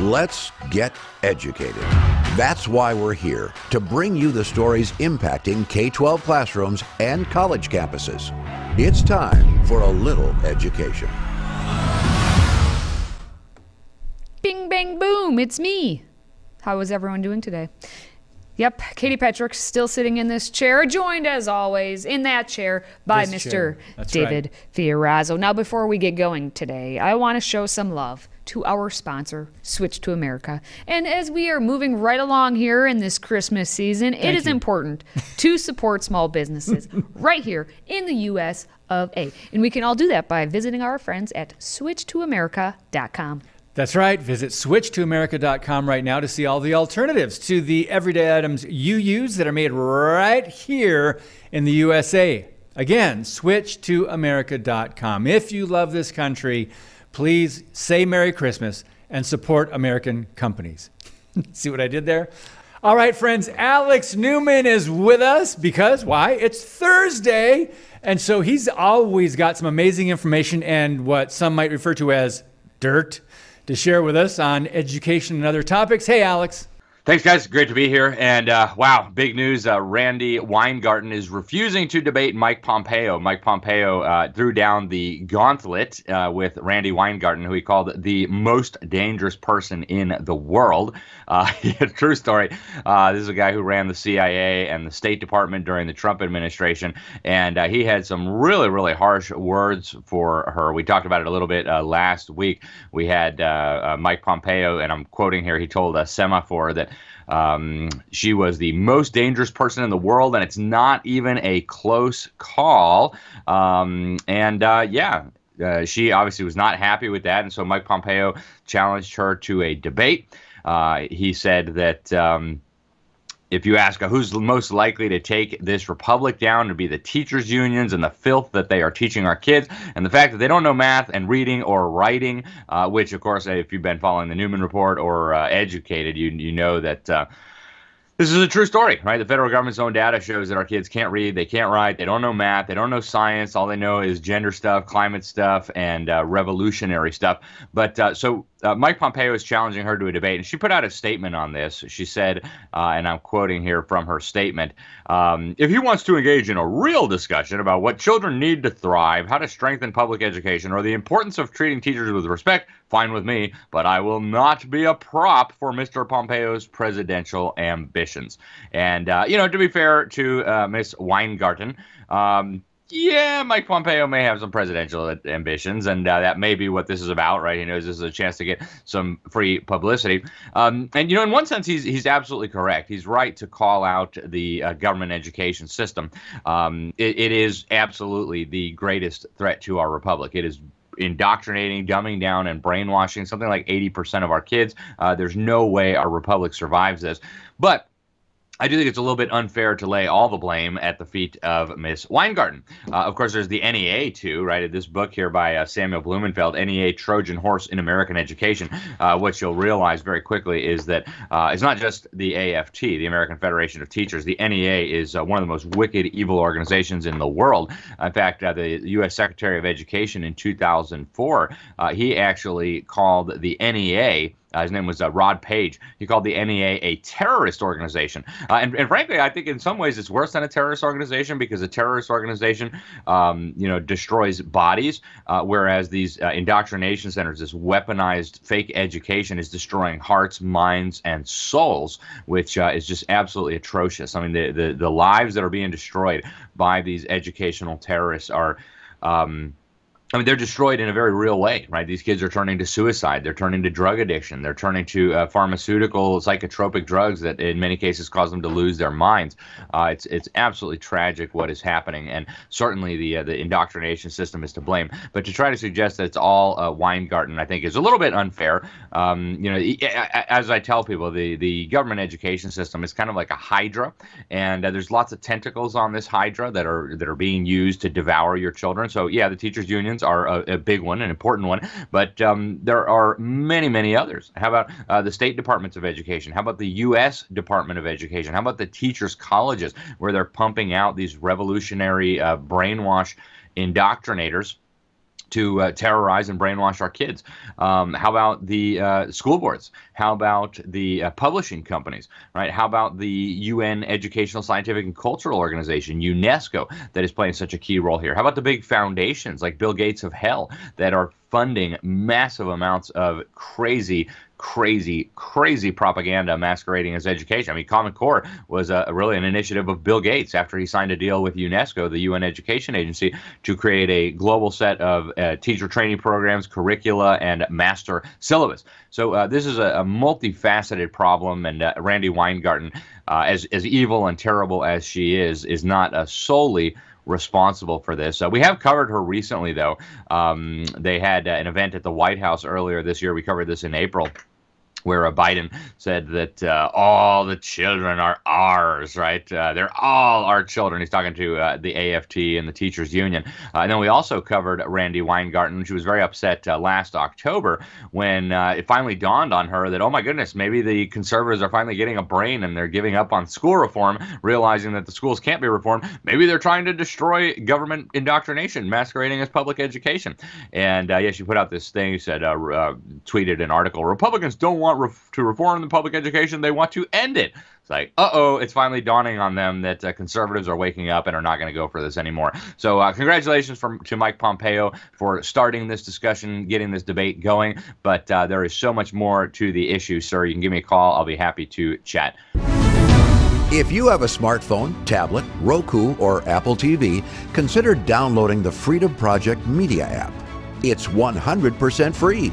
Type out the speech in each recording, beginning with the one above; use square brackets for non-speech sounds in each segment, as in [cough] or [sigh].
Let's get educated. That's why we're here to bring you the stories impacting K 12 classrooms and college campuses. It's time for a little education. Bing, bang, boom, it's me. How is everyone doing today? Yep, Katie Patrick still sitting in this chair, joined as always in that chair by This Mr. chair. David right. Fiorazo. Now, before we get going today, I want to show some love to our sponsor, Switch to America. And as we are moving right along here in this Christmas season, it is you. important to support small businesses [laughs] right here in the U.S. of A. And we can all do that by visiting our friends at switchtoamerica.com. That's right. Visit switchtoamerica.com right now to see all the alternatives to the everyday items you use that are made right here in the USA. Again, switchtoamerica.com. If you love this country, please say Merry Christmas and support American companies. [laughs] see what I did there? All right, friends, Alex Newman is with us because why? It's Thursday. And so he's always got some amazing information and what some might refer to as dirt to share with us on education and other topics. Hey, Alex. Thanks, guys. Great to be here. And uh, wow, big news. Uh, Randi Weingarten is refusing to debate Mike Pompeo. Mike Pompeo uh, threw down the gauntlet uh, with Randi Weingarten, who he called the most dangerous person in the world. Uh, [laughs] true story. Uh, this is a guy who ran the CIA and the State Department during the Trump administration. And he had some really, really harsh words for her. We talked about it a little bit last week. We had Mike Pompeo, and I'm quoting here, he told a Semafor that um, she was the most dangerous person in the world, and it's not even a close call. Um, and uh, yeah, uh, she obviously was not happy with that, and so Mike Pompeo challenged her to a debate. Uh, he said that. Um, if you ask who's most likely to take this republic down to be the teachers unions and the filth that they are teaching our kids and the fact that they don't know math and reading or writing uh, which of course if you've been following the newman report or uh, educated you, you know that uh, this is a true story, right? The federal government's own data shows that our kids can't read, they can't write, they don't know math, they don't know science. All they know is gender stuff, climate stuff, and uh, revolutionary stuff. But uh, so uh, Mike Pompeo is challenging her to a debate, and she put out a statement on this. She said, uh, and I'm quoting here from her statement um, if he wants to engage in a real discussion about what children need to thrive, how to strengthen public education, or the importance of treating teachers with respect, fine with me, but I will not be a prop for Mr. Pompeo's presidential ambitions. And, uh, you know, to be fair to uh, Miss Weingarten, um, yeah, Mike Pompeo may have some presidential ambitions, and uh, that may be what this is about, right? He knows this is a chance to get some free publicity. Um, and you know, in one sense, he's he's absolutely correct. He's right to call out the uh, government education system. Um, it, it is absolutely the greatest threat to our republic. It is indoctrinating, dumbing down, and brainwashing something like 80% of our kids. Uh, there's no way our republic survives this. But I do think it's a little bit unfair to lay all the blame at the feet of Miss Weingarten. Uh, of course, there's the NEA too, right? This book here by uh, Samuel Blumenfeld, NEA Trojan Horse in American Education. Uh, what you'll realize very quickly is that uh, it's not just the AFT, the American Federation of Teachers. The NEA is uh, one of the most wicked, evil organizations in the world. In fact, uh, the U.S. Secretary of Education in 2004, he actually called the NEA. Uh, his name was uh, Rod Page. He called the NEA a terrorist organization. Uh, and, and, frankly, I think in some ways it's worse than a terrorist organization because a terrorist organization, um, you know, destroys bodies, uh, whereas these uh, indoctrination centers, this weaponized fake education, is destroying hearts, minds, and souls, which uh, is just absolutely atrocious. I mean, the, the the lives that are being destroyed by these educational terrorists are. Um, I mean, they're destroyed in a very real way, right? These kids are turning to suicide. They're turning to drug addiction. They're turning to uh, pharmaceutical, psychotropic drugs that, in many cases, cause them to lose their minds. Uh, it's it's absolutely tragic what is happening, and certainly the uh, the indoctrination system is to blame. But to try to suggest that it's all uh, Weingarten, I think, is a little bit unfair. Um, you know, as I tell people, the the government education system is kind of like a hydra, and uh, there's lots of tentacles on this hydra that are that are being used to devour your children. So yeah, the teachers unions are a, a big one, an important one, but um, there are many, many others. How about uh, the state departments of education? How about the U.S. Department of Education? How about the teachers' colleges, where they're pumping out these revolutionary uh, brainwash indoctrinators? To uh, terrorize and brainwash our kids? Um, how about the uh, school boards? How about the uh, publishing companies? Right? How about the UN Educational, Scientific, and Cultural Organization, UNESCO, that is playing such a key role here? How about the big foundations like Bill Gates of Hell that are funding massive amounts of crazy crazy, crazy propaganda masquerading as education. I mean, Common Core was a, really an initiative of Bill Gates after he signed a deal with UNESCO, the UN Education Agency, to create a global set of uh, teacher training programs, curricula, and master syllabus. So uh, this is a, a, multifaceted problem, and uh, Randi Weingarten, uh, as as evil and terrible as she is, is not uh, solely responsible for this. Uh, we have covered her recently, though. Um, they had uh, an event at the White House earlier this year. We covered this in April where uh, Biden said that uh, all the children are ours, right? Uh, they're all our children. He's talking to uh, the AFT and the teachers union. Uh, and then we also covered Randi Weingarten. She was very upset uh, last October when it finally dawned on her that, oh my goodness, maybe the conservatives are finally getting a brain and they're giving up on school reform, realizing that the schools can't be reformed. Maybe they're trying to destroy government indoctrination, masquerading as public education. And yeah, she put out this thing, said, tweeted an article Republicans don't want want to reform the public education, they want to end it. It's like, uh oh, it's finally dawning on them that uh, conservatives are waking up and are not going to go for this anymore. So, uh, congratulations from, to Mike Pompeo for starting this discussion, getting this debate going. But uh, there is so much more to the issue, sir. You can give me a call. I'll be happy to chat. If you have a smartphone, tablet, Roku, or Apple TV, consider downloading the Freedom Project Media app. It's 100% free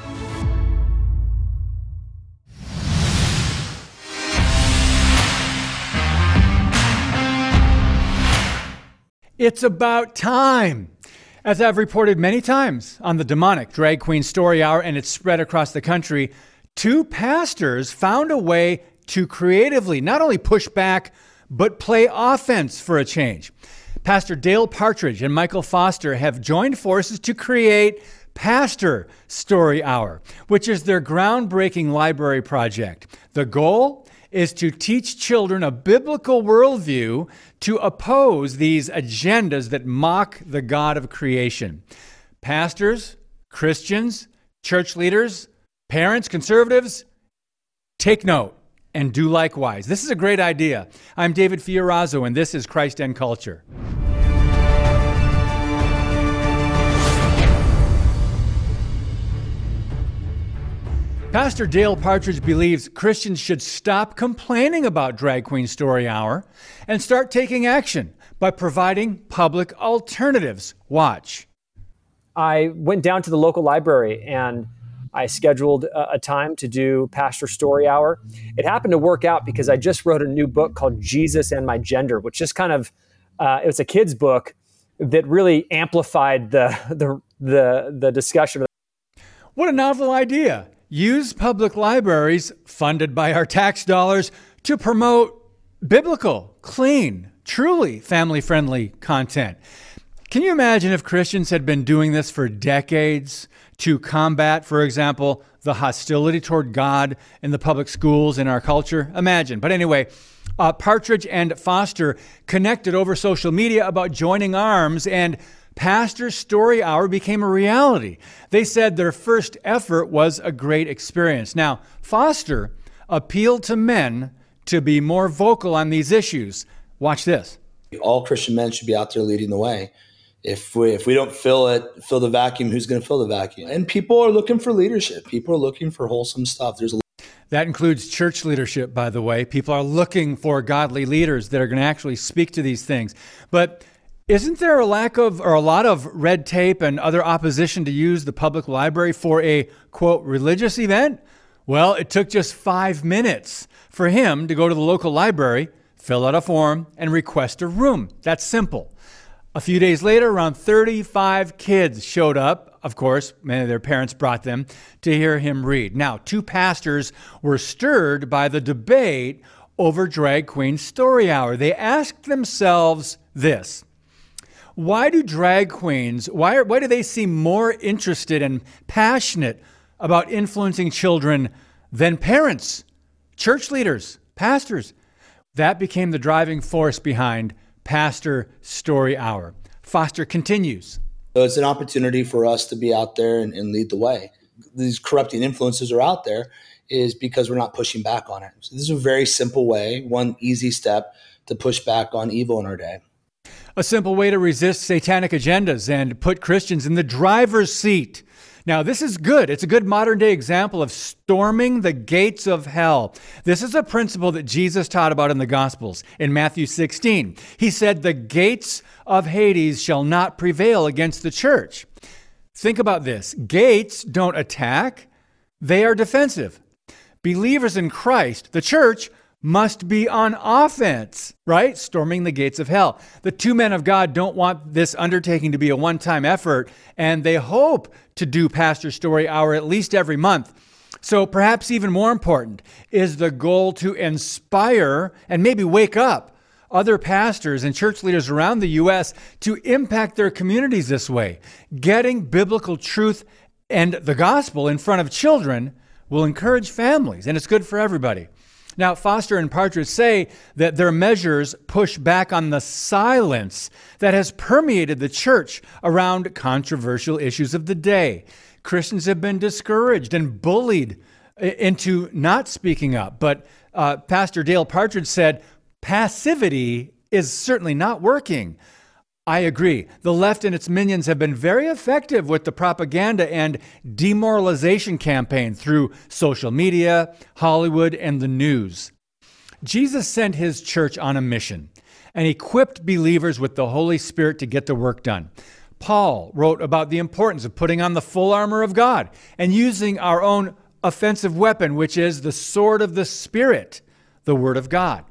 It's about time. As I've reported many times on the demonic drag queen story hour and it's spread across the country, two pastors found a way to creatively not only push back, but play offense for a change. Pastor Dale Partridge and Michael Foster have joined forces to create Pastor Story Hour, which is their groundbreaking library project. The goal is to teach children a biblical worldview to oppose these agendas that mock the God of creation. Pastors, Christians, church leaders, parents, conservatives, take note and do likewise. This is a great idea. I'm David Fiorazo, and this is Christ and Culture. Pastor Dale Partridge believes Christians should stop complaining about Drag Queen Story Hour and start taking action by providing public alternatives. Watch. I went down to the local library and I scheduled a, time to do Pastor Story Hour. It happened to work out because I just wrote a new book called Jesus and My Gender, which just kind of uh, it was a kid's book that really amplified the [laughs] the the, the discussion. What a novel idea! Use public libraries funded by our tax dollars to promote biblical, clean, truly family friendly content. Can you imagine if Christians had been doing this for decades to combat, for example, the hostility toward God in the public schools in our culture? Imagine. But anyway, uh, Partridge and Foster connected over social media about joining arms and Pastor's Story Hour became a reality. They said their first effort was a great experience. Now, Foster appealed to men to be more vocal on these issues. Watch this. All Christian men should be out there leading the way. If we if we don't fill it, fill the vacuum, who's going to fill the vacuum? And people are looking for leadership. People are looking for wholesome stuff. There's a that includes church leadership, by the way. People are looking for godly leaders that are going to actually speak to these things. But isn't there a lack of, or a lot of red tape and other opposition to use the public library for a quote religious event? Well, it took just five minutes for him to go to the local library, fill out a form, and request a room. That's simple. A few days later, around 35 kids showed up of course, many of their parents brought them to hear him read. Now, two pastors were stirred by the debate over Drag Queen Story Hour. They asked themselves this Why do drag queens, why, are, why do they seem more interested and passionate about influencing children than parents, church leaders, pastors? That became the driving force behind Pastor Story Hour. Foster continues. So it's an opportunity for us to be out there and, and lead the way. These corrupting influences are out there is because we're not pushing back on it. So this is a very simple way, one easy step to push back on evil in our day. A simple way to resist satanic agendas and put Christians in the driver's seat. Now, this is good. It's a good modern day example of storming the gates of hell. This is a principle that Jesus taught about in the Gospels in Matthew 16. He said, The gates of Hades shall not prevail against the church. Think about this gates don't attack, they are defensive. Believers in Christ, the church, must be on offense, right? Storming the gates of hell. The two men of God don't want this undertaking to be a one time effort, and they hope to do Pastor Story Hour at least every month. So, perhaps even more important is the goal to inspire and maybe wake up other pastors and church leaders around the U.S. to impact their communities this way. Getting biblical truth and the gospel in front of children will encourage families, and it's good for everybody. Now, Foster and Partridge say that their measures push back on the silence that has permeated the church around controversial issues of the day. Christians have been discouraged and bullied into not speaking up. But uh, Pastor Dale Partridge said passivity is certainly not working. I agree. The left and its minions have been very effective with the propaganda and demoralization campaign through social media, Hollywood, and the news. Jesus sent his church on a mission and equipped believers with the Holy Spirit to get the work done. Paul wrote about the importance of putting on the full armor of God and using our own offensive weapon, which is the sword of the Spirit, the Word of God.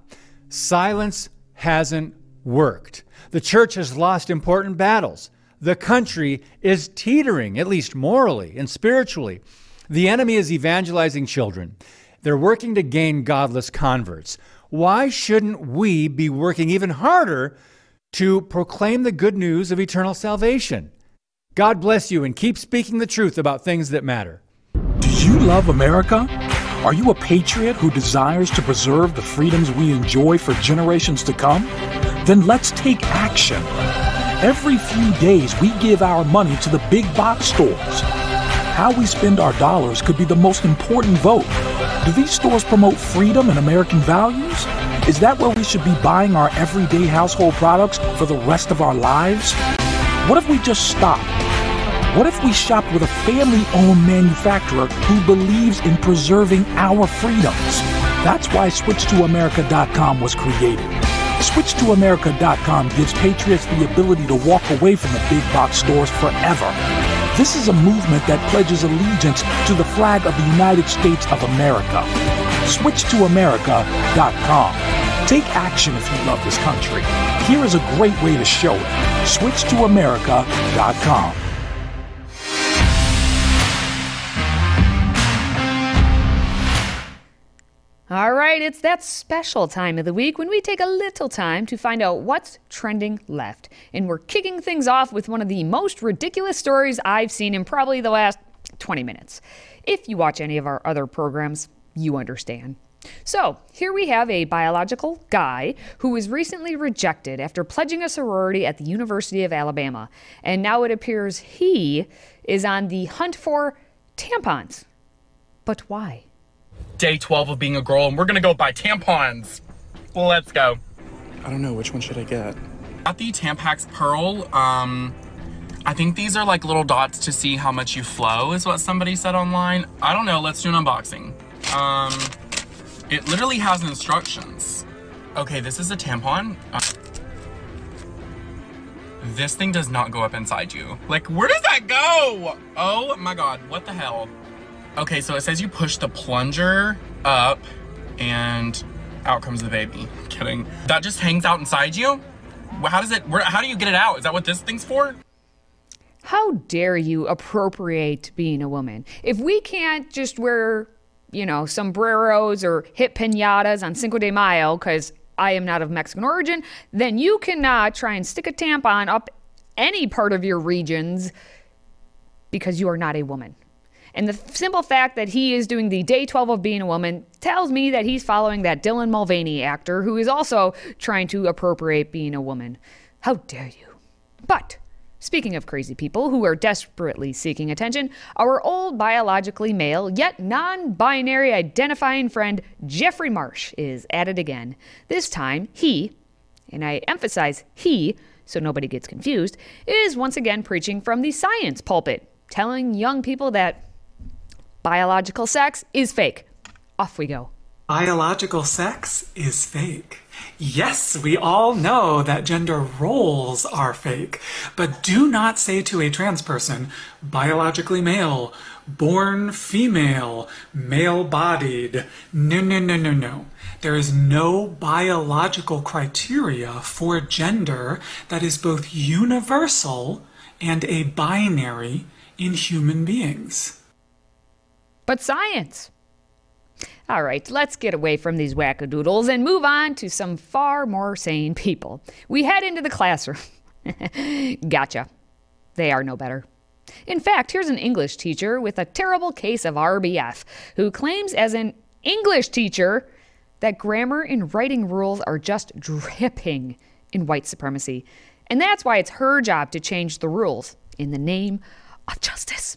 Silence hasn't worked. The church has lost important battles. The country is teetering, at least morally and spiritually. The enemy is evangelizing children. They're working to gain godless converts. Why shouldn't we be working even harder to proclaim the good news of eternal salvation? God bless you and keep speaking the truth about things that matter. Do you love America? Are you a patriot who desires to preserve the freedoms we enjoy for generations to come? Then let's take action. Every few days, we give our money to the big box stores. How we spend our dollars could be the most important vote. Do these stores promote freedom and American values? Is that where we should be buying our everyday household products for the rest of our lives? What if we just stopped? What if we shopped with a family owned manufacturer who believes in preserving our freedoms? That's why SwitchToAmerica.com was created. SwitchToAmerica.com gives patriots the ability to walk away from the big box stores forever. This is a movement that pledges allegiance to the flag of the United States of America. SwitchToAmerica.com. Take action if you love this country. Here is a great way to show it. SwitchToAmerica.com. All right, it's that special time of the week when we take a little time to find out what's trending left. And we're kicking things off with one of the most ridiculous stories I've seen in probably the last 20 minutes. If you watch any of our other programs, you understand. So, here we have a biological guy who was recently rejected after pledging a sorority at the University of Alabama. And now it appears he is on the hunt for tampons. But why? Day 12 of being a girl, and we're gonna go buy tampons. Let's go. I don't know, which one should I get? At the Tampax Pearl, um, I think these are like little dots to see how much you flow, is what somebody said online. I don't know, let's do an unboxing. Um, it literally has instructions. Okay, this is a tampon. Uh, this thing does not go up inside you. Like, where does that go? Oh my god, what the hell? Okay, so it says you push the plunger up and out comes the baby. [laughs] kidding. That just hangs out inside you? How does it, how do you get it out? Is that what this thing's for? How dare you appropriate being a woman? If we can't just wear, you know, sombreros or hit pinatas on Cinco de Mayo because I am not of Mexican origin, then you cannot try and stick a tampon up any part of your regions because you are not a woman. And the simple fact that he is doing the day 12 of being a woman tells me that he's following that Dylan Mulvaney actor who is also trying to appropriate being a woman. How dare you? But Speaking of crazy people who are desperately seeking attention, our old biologically male yet non binary identifying friend Jeffrey Marsh is at it again. This time, he, and I emphasize he so nobody gets confused, is once again preaching from the science pulpit, telling young people that biological sex is fake. Off we go. Biological sex is fake. Yes, we all know that gender roles are fake, but do not say to a trans person, biologically male, born female, male bodied. No, no, no, no, no. There is no biological criteria for gender that is both universal and a binary in human beings. But science. All right, let's get away from these wackadoodles and move on to some far more sane people. We head into the classroom. [laughs] gotcha. They are no better. In fact, here's an English teacher with a terrible case of RBF who claims, as an English teacher, that grammar and writing rules are just dripping in white supremacy. And that's why it's her job to change the rules in the name of justice.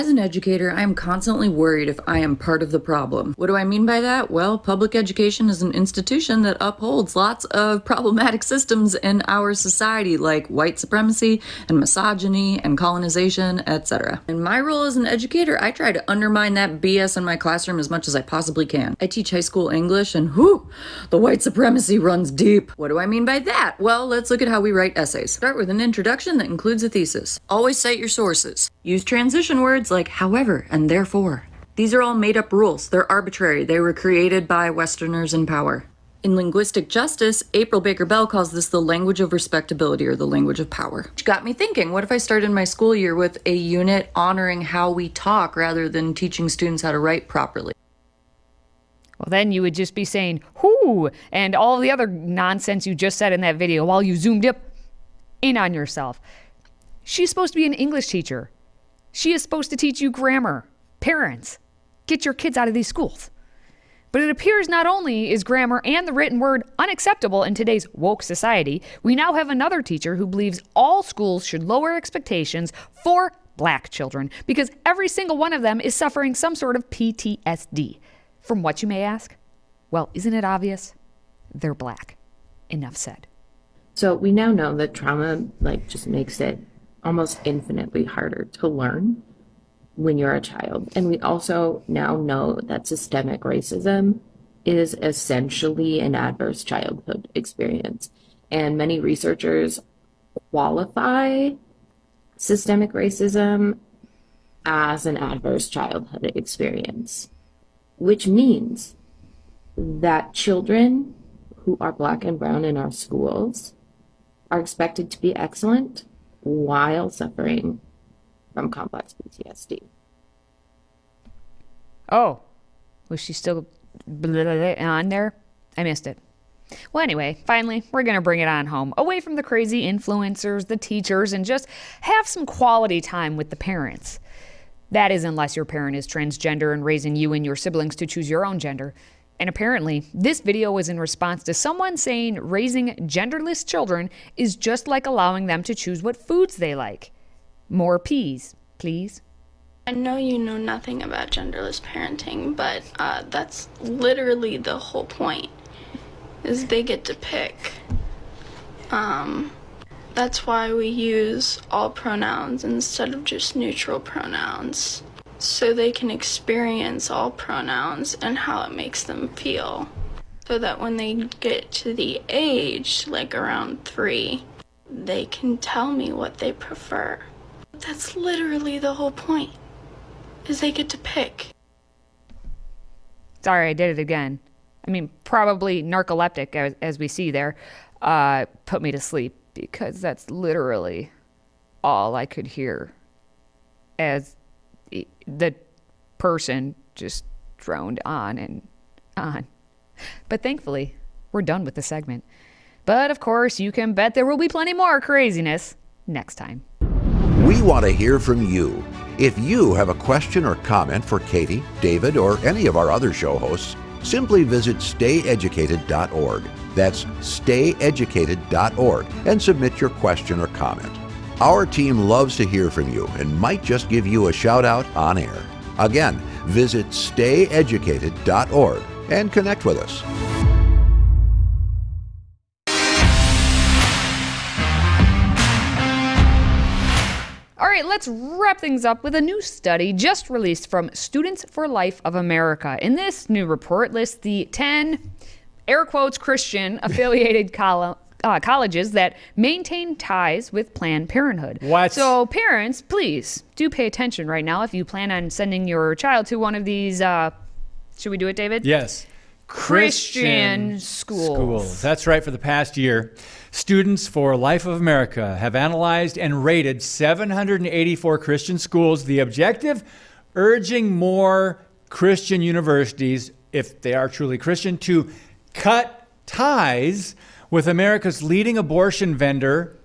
As an educator, I am constantly worried if I am part of the problem. What do I mean by that? Well, public education is an institution that upholds lots of [laughs] problematic systems in our society, like white supremacy and misogyny and colonization, etc. In my role as an educator, I try to undermine that BS in my classroom as much as I possibly can. I teach high school English, and whoo, the white supremacy runs deep. What do I mean by that? Well, let's look at how we write essays. Start with an introduction that includes a thesis. Always cite your sources. Use transition words like however and therefore. These are all made up rules. They're arbitrary. They were created by Westerners in power. In linguistic justice, April Baker Bell calls this the language of respectability or the language of power. Which got me thinking what if I started my school year with a unit honoring how we talk rather than teaching students how to write properly? Well, then you would just be saying, whoo, and all the other nonsense you just said in that video while you zoomed up in on yourself. She's supposed to be an English teacher. She is supposed to teach you grammar. Parents, get your kids out of these schools. But it appears not only is grammar and the written word unacceptable in today's woke society, we now have another teacher who believes all schools should lower expectations for black children because every single one of them is suffering some sort of PTSD. From what you may ask? Well, isn't it obvious? They're black. Enough said. So we now know that trauma like just makes it almost infinitely harder to learn when you're a child. And we also now know that systemic racism is essentially an adverse childhood experience. And many researchers qualify systemic racism as an adverse childhood experience, which means that children who are black and brown in our schools are expected to be excellent while suffering from complex PTSD. Oh, was she still on there? I missed it. Well, anyway, finally, we're going to bring it on home, away from the crazy influencers, the teachers, and just have some quality time with the parents. That is, unless your parent is transgender and raising you and your siblings to choose your own gender. And apparently, this video was in response to someone saying raising genderless children is just like allowing them to choose what foods they like. More peas, please. I know you know nothing about genderless parenting, but uh, that's literally the whole point. Is they get to pick. Um, that's why we use all pronouns instead of just neutral pronouns so they can experience all pronouns and how it makes them feel. So that when they get to the age, like around three, they can tell me what they prefer. That's literally the whole point, is they get to pick. Sorry, I did it again. I mean, probably narcoleptic, as, as we see there, uh, put me to sleep because that's literally all I could hear as the person just droned on and on. But thankfully, we're done with the segment. But of course, you can bet there will be plenty more craziness next time. We want to hear from you. If you have a question or comment for Katie, David, or any of our other show hosts, simply visit stayeducated.org. That's stayeducated.org and submit your question or comment. Our team loves to hear from you and might just give you a shout out on air. Again, visit stayeducated.org and connect with us. All right, let's wrap things up with a new study just released from Students for Life of America. In this new report lists the 10 air quotes Christian affiliated [laughs] coll- uh, colleges that maintain ties with Planned Parenthood. What? So, parents, please do pay attention right now if you plan on sending your child to one of these. Uh, should we do it, David? Yes. Christian schools. schools. That's right. For the past year, Students for Life of America have analyzed and rated 784 Christian schools. The objective urging more Christian universities, if they are truly Christian, to cut ties with America's leading abortion vendor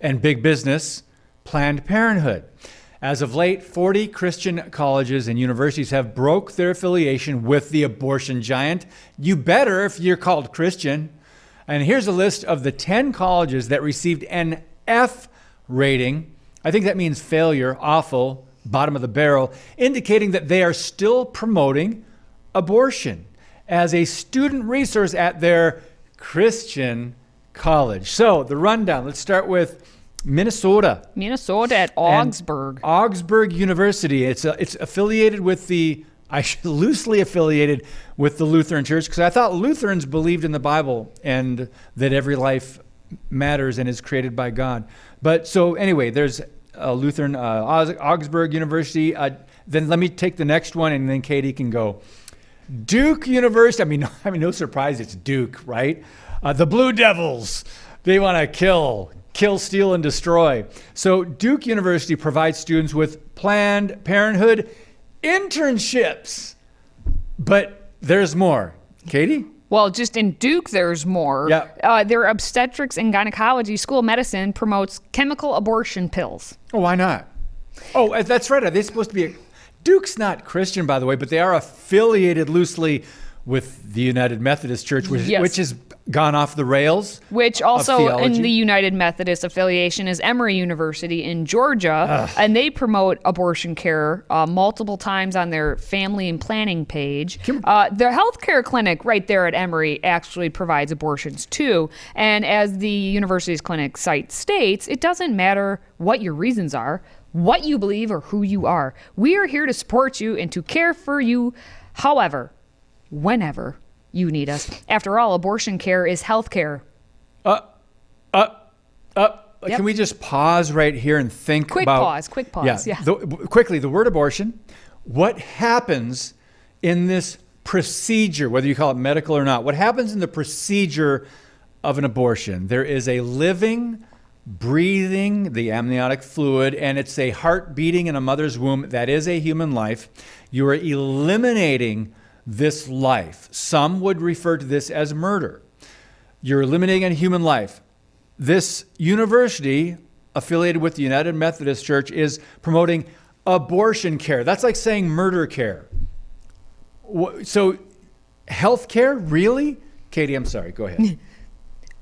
and big business, Planned Parenthood. As of late, 40 Christian colleges and universities have broke their affiliation with the abortion giant. You better if you're called Christian. And here's a list of the 10 colleges that received an F rating. I think that means failure, awful, bottom of the barrel, indicating that they are still promoting abortion as a student resource at their Christian college. So, the rundown let's start with Minnesota. Minnesota at And Augsburg. Augsburg University. It's a, it's affiliated with the [laughs] I should- loosely affiliated with the Lutheran Church because I thought Lutherans believed in the Bible and that every life matters and is created by God. But so anyway, there's a Lutheran uh, Augsburg University. Uh, then let me take the next one, and then Katie can go. Duke University. I mean, [laughs] I mean, no surprise, it's Duke, right? Uh, the Blue Devils. They want to kill, kill, steal, and destroy. So Duke University provides students with Planned Parenthood internships. But there's more. Katie? Well, just in Duke, there's more. Yeah. Uh, their obstetrics and gynecology school of medicine promotes chemical abortion pills. Oh, why not? Oh, uh, that's right. Are they supposed to be? A, Duke's not Christian, by the way, but they are affiliated loosely with the United Methodist Church, which, Yes. which has gone off the rails. Which also in the United Methodist affiliation is Emory University in Georgia, Ugh. and they promote abortion care uh, multiple times on their family and planning page. Uh, their healthcare clinic right there at Emory actually provides abortions too. And as the university's clinic site states, it doesn't matter what your reasons are, what you believe, or who you are. We are here to support you and to care for you. However, whenever you need us. After all, abortion care is health care. Uh, uh, uh, Yep. Can we just pause right here and think Quick about pause, quick pause, yeah. the- quickly, the word abortion. What happens in this procedure, whether you call it medical or not? What happens in the procedure of an abortion? There is a living, breathing, the amniotic fluid, and it's a heart beating in a mother's womb. That is a human life. You are eliminating this life. Some would refer to this as murder. You're eliminating a human life. This university, affiliated with the United Methodist Church, is promoting abortion care. That's like saying murder care. So, health care, really? Katie, I'm sorry. Go ahead. [laughs]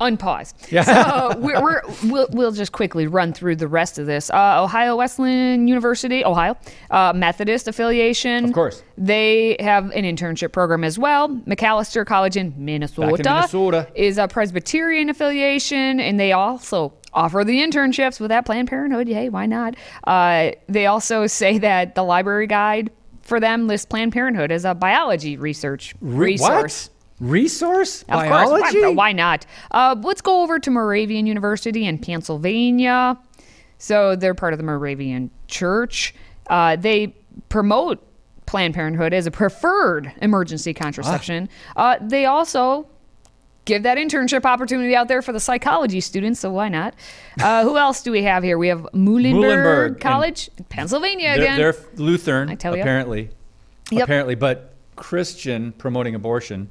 Unpause. [laughs] Yeah. So we're, we're, we'll, we'll just quickly run through the rest of this. Uh, Ohio Wesleyan University, Ohio, uh, Methodist affiliation. Of course. They have an internship program as well. Macalester College in Minnesota, Minnesota. is a Presbyterian affiliation, and they also offer the internships with that Planned Parenthood. Yay, why not? Uh, they also say that the library guide for them lists Planned Parenthood as a biology research Re- resource. What? Resource? Of Biology? course. Why, why not? Uh, let's go over to Moravian University in Pennsylvania. So they're part of the Moravian Church. Uh, they promote Planned Parenthood as a preferred emergency contraception. Uh, they also give that internship opportunity out there for the psychology students. So why not? Uh, who [laughs] else do we have here? We have Muhlenberg, Muhlenberg, College, Pennsylvania They're, again. they're Lutheran, I tell ya. apparently. Yep. Apparently, but Christian promoting abortion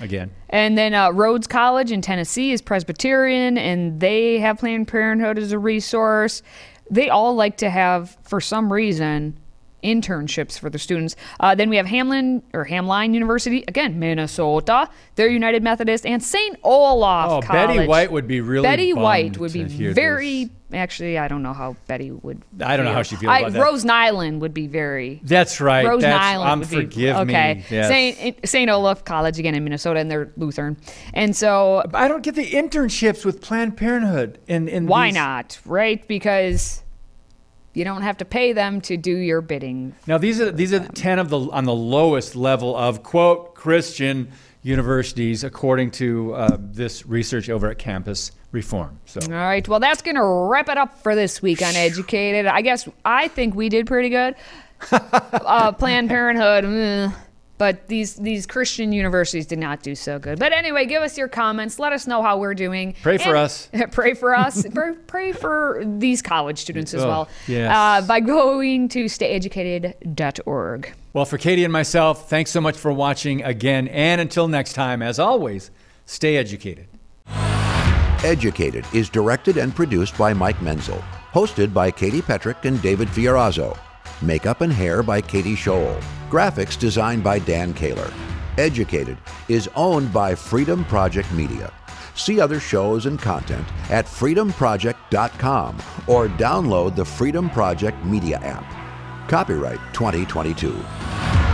again. And then uh, Rhodes College in Tennessee is Presbyterian, and they have Planned Parenthood as a resource. They all like to have, for some reason, internships for the students. Uh, then we have Hamlin or Hamline University, again, Minnesota. They're United Methodist, and St. Olaf Oh, College. Betty White would be really Betty White would be very. Actually, I don't know how Betty would. I don't know how she feels I- about that. Rose Nylund would be very. That's right. Rose That's, Nylund um, would be forgive okay. me. Yes. Saint Saint Olaf College again in Minnesota, and they're Lutheran, and so I don't get the internships with Planned Parenthood. And, and why these- not? Right? Because you don't have to pay them to do your bidding. Now these are these are the ten of the on the lowest level of quote Christian universities, according to uh, this research over at Campus Reform. So All right. Well, that's going to wrap it up for this week on Educated. I guess I think we did pretty good. [laughs] uh, Planned Parenthood, eh, but these these Christian universities did not do so good. But anyway, give us your comments. Let us know how we're doing. Pray for And- us. [laughs] pray for us. [laughs] pray, pray for these college students as Oh, well. yes. Uh, by going to stayeducated.org. well, for Katie and myself, thanks so much for watching again, and until next time, as always, stay educated. Educated is directed and produced by Mike Menzel. Hosted by Katie Petrick and David Fiorazo. Makeup and hair by Katie Scholl. Graphics designed by Dan Kaler. Educated is owned by Freedom Project Media. See other shows and content at freedomproject.com or download the Freedom Project Media app. Copyright 2022.